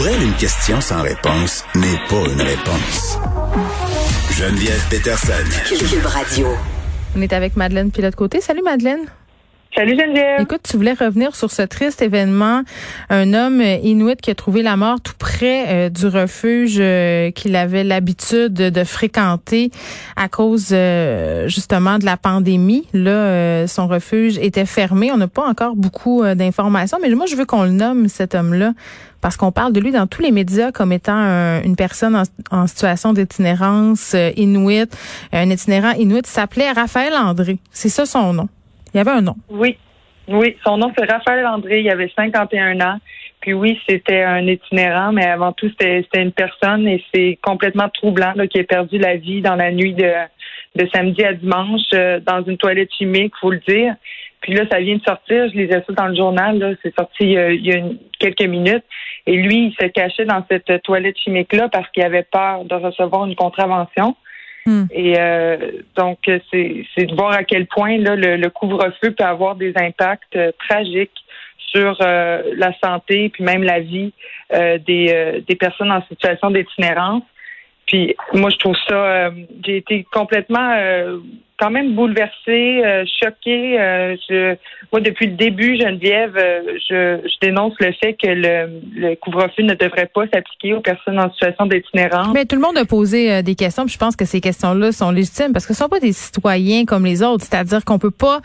Pour elle, une question sans réponse n'est pas une réponse. Geneviève Peterson. Cube Radio. On est avec Madeleine Pilote-Côté. Salut Madeleine. Salut Geneviève. Écoute, tu voulais revenir sur ce triste événement. Un homme inuit qui a trouvé la mort tout près euh, du refuge euh, qu'il avait l'habitude de fréquenter à cause euh, justement de la pandémie. Là, son refuge était fermé. On n'a pas encore beaucoup d'informations, mais moi, je veux qu'on le nomme, cet homme-là, parce qu'on parle de lui dans tous les médias comme étant une personne en, en situation d'itinérance inuit. Un itinérant inuit s'appelait Raphaël André. C'est ça son nom. Il y avait un nom. Oui. Oui, son nom c'est Raphaël André, il avait 51 ans. Puis oui, c'était un itinérant, mais avant tout, c'était une personne et c'est complètement troublant qui a perdu la vie dans la nuit de, samedi à dimanche euh, dans une toilette chimique, faut le dire. Puis là, ça vient de sortir, je lisais ça dans le journal, c'est sorti il y a quelques minutes. Et lui, il se cachait dans cette toilette chimique-là parce qu'il avait peur de recevoir une contravention. Hmm. Et euh, donc, c'est de voir à quel point là, le, couvre-feu peut avoir des impacts euh, tragiques sur euh, la santé puis même la vie des, des personnes en situation d'itinérance. Puis moi, je trouve ça, j'ai été complètement quand même bouleversée, euh, choquée. Euh, moi, depuis le début, Geneviève, euh, je, dénonce le fait que le, couvre-feu ne devrait pas s'appliquer aux personnes en situation d'itinérance. Mais tout le monde a posé des questions, puis je pense que ces questions-là sont légitimes parce que ce sont pas des citoyens comme les autres. C'est-à-dire qu'on peut pas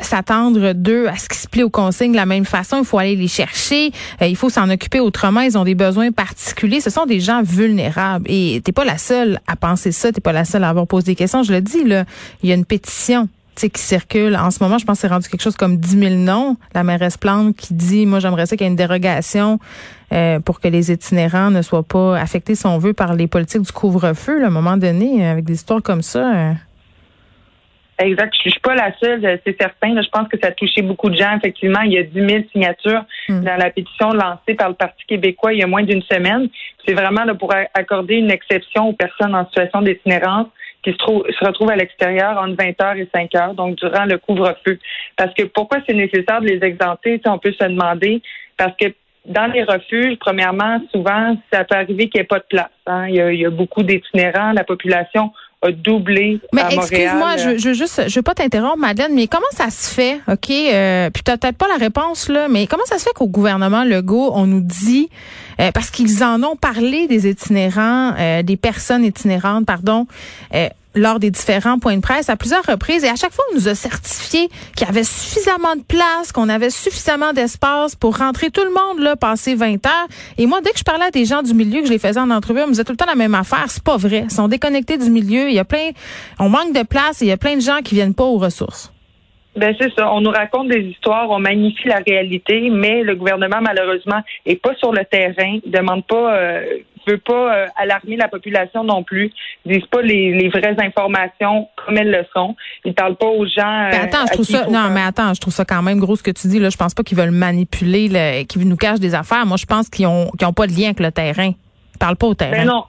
s'attendre d'eux à ce qu'ils se plient aux consignes de la même façon. Il faut aller les chercher. il faut s'en occuper autrement. Ils ont des besoins particuliers. Ce sont des gens vulnérables. Et t'es pas la seule à penser ça. T'es pas la seule à avoir posé des questions. Je le dis, là il y a une pétition qui circule en ce moment. Je pense que c'est rendu quelque chose comme 10 000 noms. La mairesse Plante qui dit, moi, j'aimerais ça qu'il y ait une dérogation euh, pour que les itinérants ne soient pas affectés, si on veut, par les politiques du couvre-feu. à un moment donné, avec des histoires comme ça. Euh. Exact. Je suis pas la seule, euh, c'est certain. je pense que ça a touché beaucoup de gens. Effectivement, il y a 10 000 signatures hmm. dans la pétition lancée par le Parti québécois il y a moins d'une semaine. C'est vraiment là, pour accorder une exception aux personnes en situation d'itinérance qui se, se retrouvent à l'extérieur entre 20h et 5h, donc durant le couvre-feu. Parce que pourquoi c'est nécessaire de les exempter, on peut se demander, parce que dans les refuges, premièrement, souvent, ça peut arriver qu'il n'y ait pas de place. Hein. Il, y a, il y a beaucoup d'itinérants, la population a doublé mais excuse-moi, je, je juste, je veux pas t'interrompre, Madeleine, mais comment ça se fait, ok euh, Puis t'as peut-être pas la réponse là, mais comment ça se fait qu'au gouvernement Legault, on nous dit euh, parce qu'ils en ont parlé des itinérants, euh, des personnes itinérantes, pardon. Lors des différents points de presse à plusieurs reprises. Et à chaque fois on nous a certifié qu'il y avait suffisamment de place, qu'on avait suffisamment d'espace pour rentrer tout le monde là passer 20 heures. Et moi dès que je parlais à des gens du milieu que je les faisais en entrevue, on me disait tout le temps la même affaire, c'est pas vrai, ils sont déconnectés du milieu, il y a plein on manque de place et il y a plein de gens qui viennent pas aux ressources. Ben c'est ça. On nous raconte des histoires, on magnifie la réalité, mais le gouvernement malheureusement est pas sur le terrain, demande pas, euh, veut pas euh, alarmer la population non plus, disent pas les, vraies informations comme elles le sont. Ils parlent pas aux gens. Ben, attends, je trouve ça. Non, mais attends, je trouve ça quand même gros ce que tu dis là. Je pense pas qu'ils veulent manipuler, qu'ils nous cachent des affaires. Moi, je pense qu'ils ont, qu'ils ont pas de lien avec le terrain. Ils parlent pas au terrain. Ben non,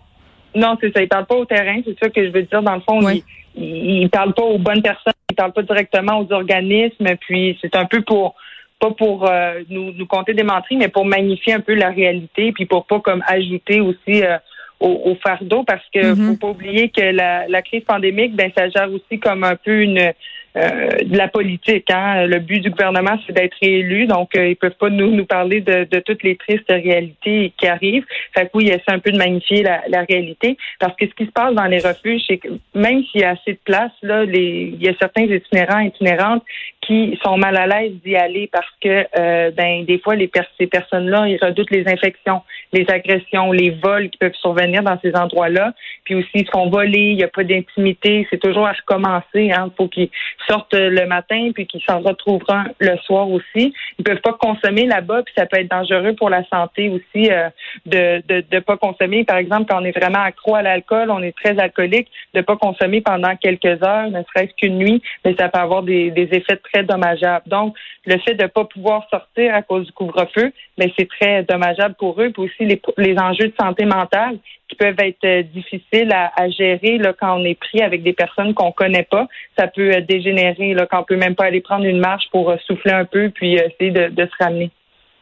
non, c'est ça. Ils parlent pas au terrain. C'est ça que je veux dire. Dans le fond, ils, ils, parlent pas aux bonnes personnes. Ils parlent pas directement aux organismes. Puis c'est un peu pour pas pour euh, nous, nous compter des menteries, mais pour magnifier un peu la réalité, puis pour pas comme ajouter aussi euh, au, fardeau, parce que mm-hmm. faut pas oublier que la, la crise pandémique, ben ça gère aussi comme un peu une euh, de la politique. Hein. Le but du gouvernement, c'est d'être réélu, donc euh, ils peuvent pas nous, nous parler de, de, toutes les tristes réalités qui arrivent. Fait que oui, essaie un peu de magnifier la, la, réalité, parce que ce qui se passe dans les refuges, c'est que même s'il y a assez de place, là, les, il y a certains itinérants, itinérantes qui sont mal à l'aise d'y aller parce que euh, ben des fois les ces personnes-là ils redoutent les infections, les agressions, les vols qui peuvent survenir dans ces endroits-là. Puis aussi ils se font voler, il n'y a pas d'intimité, c'est toujours à recommencer. Hein, faut qu'ils sortent le matin puis qui s'en retrouveront le soir aussi. Ils peuvent pas consommer là-bas, puis ça peut être dangereux pour la santé aussi euh, de, de de pas consommer. Par exemple, quand on est vraiment accro à l'alcool, on est très alcoolique, de pas consommer pendant quelques heures, ne serait-ce qu'une nuit, mais ça peut avoir des, des effets très dommageables. Donc, le fait de pas pouvoir sortir à cause du couvre-feu, mais c'est très dommageable pour eux. Puis aussi les, les enjeux de santé mentale qui peuvent être euh, difficiles à, gérer là, quand on est pris avec des personnes qu'on connaît pas. Ça peut euh, dégénérer là, quand on peut même pas aller prendre une marche pour euh, souffler un peu puis essayer de se ramener.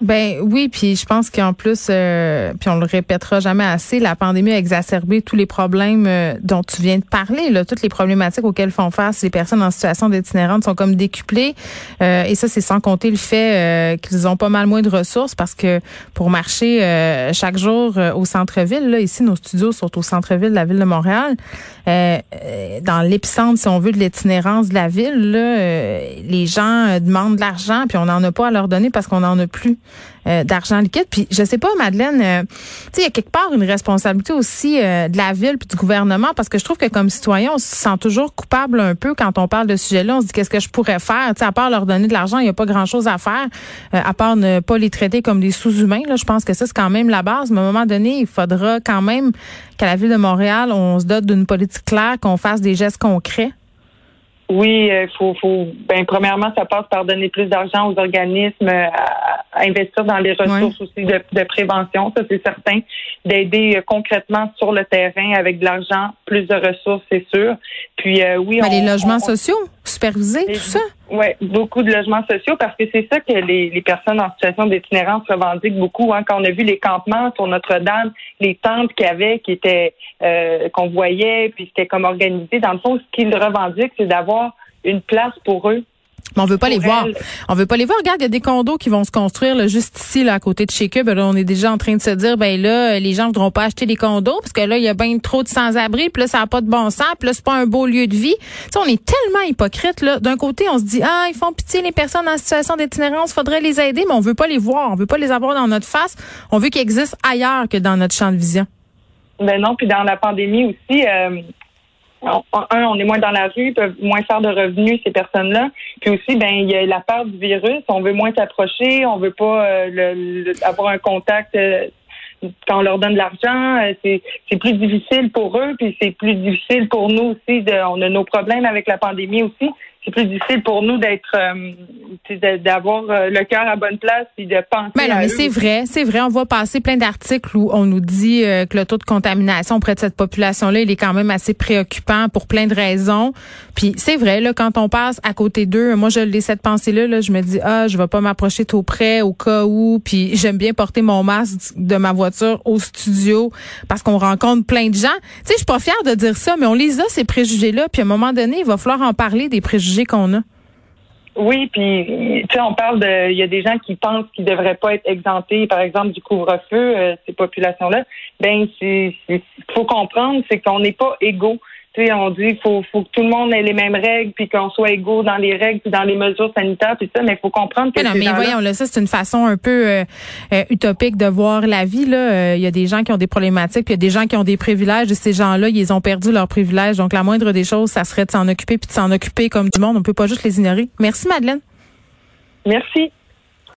Ben oui, puis je pense qu'en plus, euh, puis on le répétera jamais assez, la pandémie a exacerbé tous les problèmes euh, dont tu viens de parler. Là, toutes les problématiques auxquelles font face les personnes en situation d'itinérante sont comme décuplées. Euh, et ça, c'est sans compter le fait qu'ils ont pas mal moins de ressources parce que pour marcher chaque jour au centre-ville, là, ici, nos studios sont au centre-ville de la ville de Montréal. dans l'épicentre, si on veut, de l'itinérance de la ville, là, les gens demandent de l'argent, puis on n'en a pas à leur donner parce qu'on n'en a plus. Euh, d'argent liquide. Puis je sais pas, Madeleine, euh, tu sais, il y a quelque part une responsabilité aussi euh, de la ville puis du gouvernement parce que je trouve que comme citoyen, on se sent toujours coupable un peu quand on parle de ce sujet-là. On se dit qu'est-ce que je pourrais faire, tu sais, à part leur donner de l'argent, il y a pas grand-chose à faire, à part ne pas les traiter comme des sous-humains. Là, je pense que ça c'est quand même la base. Mais à un moment donné, il faudra quand même qu'à la ville de Montréal, on se dote d'une politique claire, qu'on fasse des gestes concrets. Oui, il faut, faut, ben, premièrement, ça passe par donner plus d'argent aux organismes, à, investir dans les ressources aussi de, de, prévention, ça c'est certain, d'aider euh, concrètement sur le terrain avec de l'argent, plus de ressources, c'est sûr. Puis euh, oui, ben, les logements sociaux, supervisés, tout ça. Oui, beaucoup de logements sociaux parce que c'est ça que les, les personnes en situation d'itinérance revendiquent beaucoup. Hein. Quand on a vu les campements sur Notre-Dame, les tentes qu'il y avait, qui étaient euh, qu'on voyait, puis c'était comme organisé. Dans le fond, ce qu'ils revendiquent, c'est d'avoir une place pour eux mais on veut pas les voir. On veut pas les voir. Regarde, il y a des condos qui vont se construire là, juste ici, là, à côté de chez Cube. Là, on est déjà en train de se dire, ben là, les gens voudront pas acheter des condos parce que là, il y a bien trop de sans-abri. Puis là, ça n'a pas de bon sens. Puis là, c'est pas un beau lieu de vie. Tu on est tellement hypocrite là. D'un côté, on se dit, ah, ils font pitié les personnes en situation d'itinérance, faudrait les aider, mais on veut pas les voir. On veut pas les avoir dans notre face. On veut qu'ils existent ailleurs que dans notre champ de vision. Ben non. Puis dans la pandémie aussi. Euh un, on est moins dans la rue, ils peuvent moins faire de revenus, ces personnes-là. Puis aussi, ben, il y a la peur du virus. On veut moins s'approcher, on veut pas euh, avoir un contact euh, quand on leur donne de l'argent. Euh, c'est plus difficile pour eux, puis c'est plus difficile pour nous aussi. De, on a nos problèmes avec la pandémie aussi c'est plus difficile pour nous d'être euh, d'avoir euh, le cœur à bonne place et de penser mais non, mais c'est vrai, c'est vrai, on voit passer plein d'articles où on nous dit euh, que le taux de contamination auprès de cette population là, il est quand même assez préoccupant pour plein de raisons. Puis c'est vrai là quand on passe à côté d'eux, moi je l'ai cette pensée là, là, je me dis ah, je vais pas m'approcher trop près au cas où puis j'aime bien porter mon masque de ma voiture au studio parce qu'on rencontre plein de gens. Tu sais, je suis pas fière de dire ça, mais on les a ces préjugés là, puis à un moment donné, il va falloir en parler des préjugés qu'on a. Oui, puis tu sais, on parle de, il y a des gens qui pensent qu'ils devraient pas être exemptés, par exemple, du couvre-feu, euh, ces populations-là. Ben, c'est, faut comprendre, c'est qu'on n'est pas égaux on dit qu'il faut, faut que tout le monde ait les mêmes règles, puis qu'on soit égaux dans les règles, puis dans les mesures sanitaires, puis ça, mais il faut comprendre que. Mais non, mais voyons, là, ça, c'est une façon un peu euh, euh, utopique de voir la vie. Là. Euh, il y a des gens qui ont des problématiques, puis il y a des gens qui ont des privilèges, et ces gens-là, ils ont perdu leurs privilèges. Donc, la moindre des choses, ça serait de s'en occuper, puis de s'en occuper comme du monde. On peut pas juste les ignorer. Merci, Madeleine. Merci.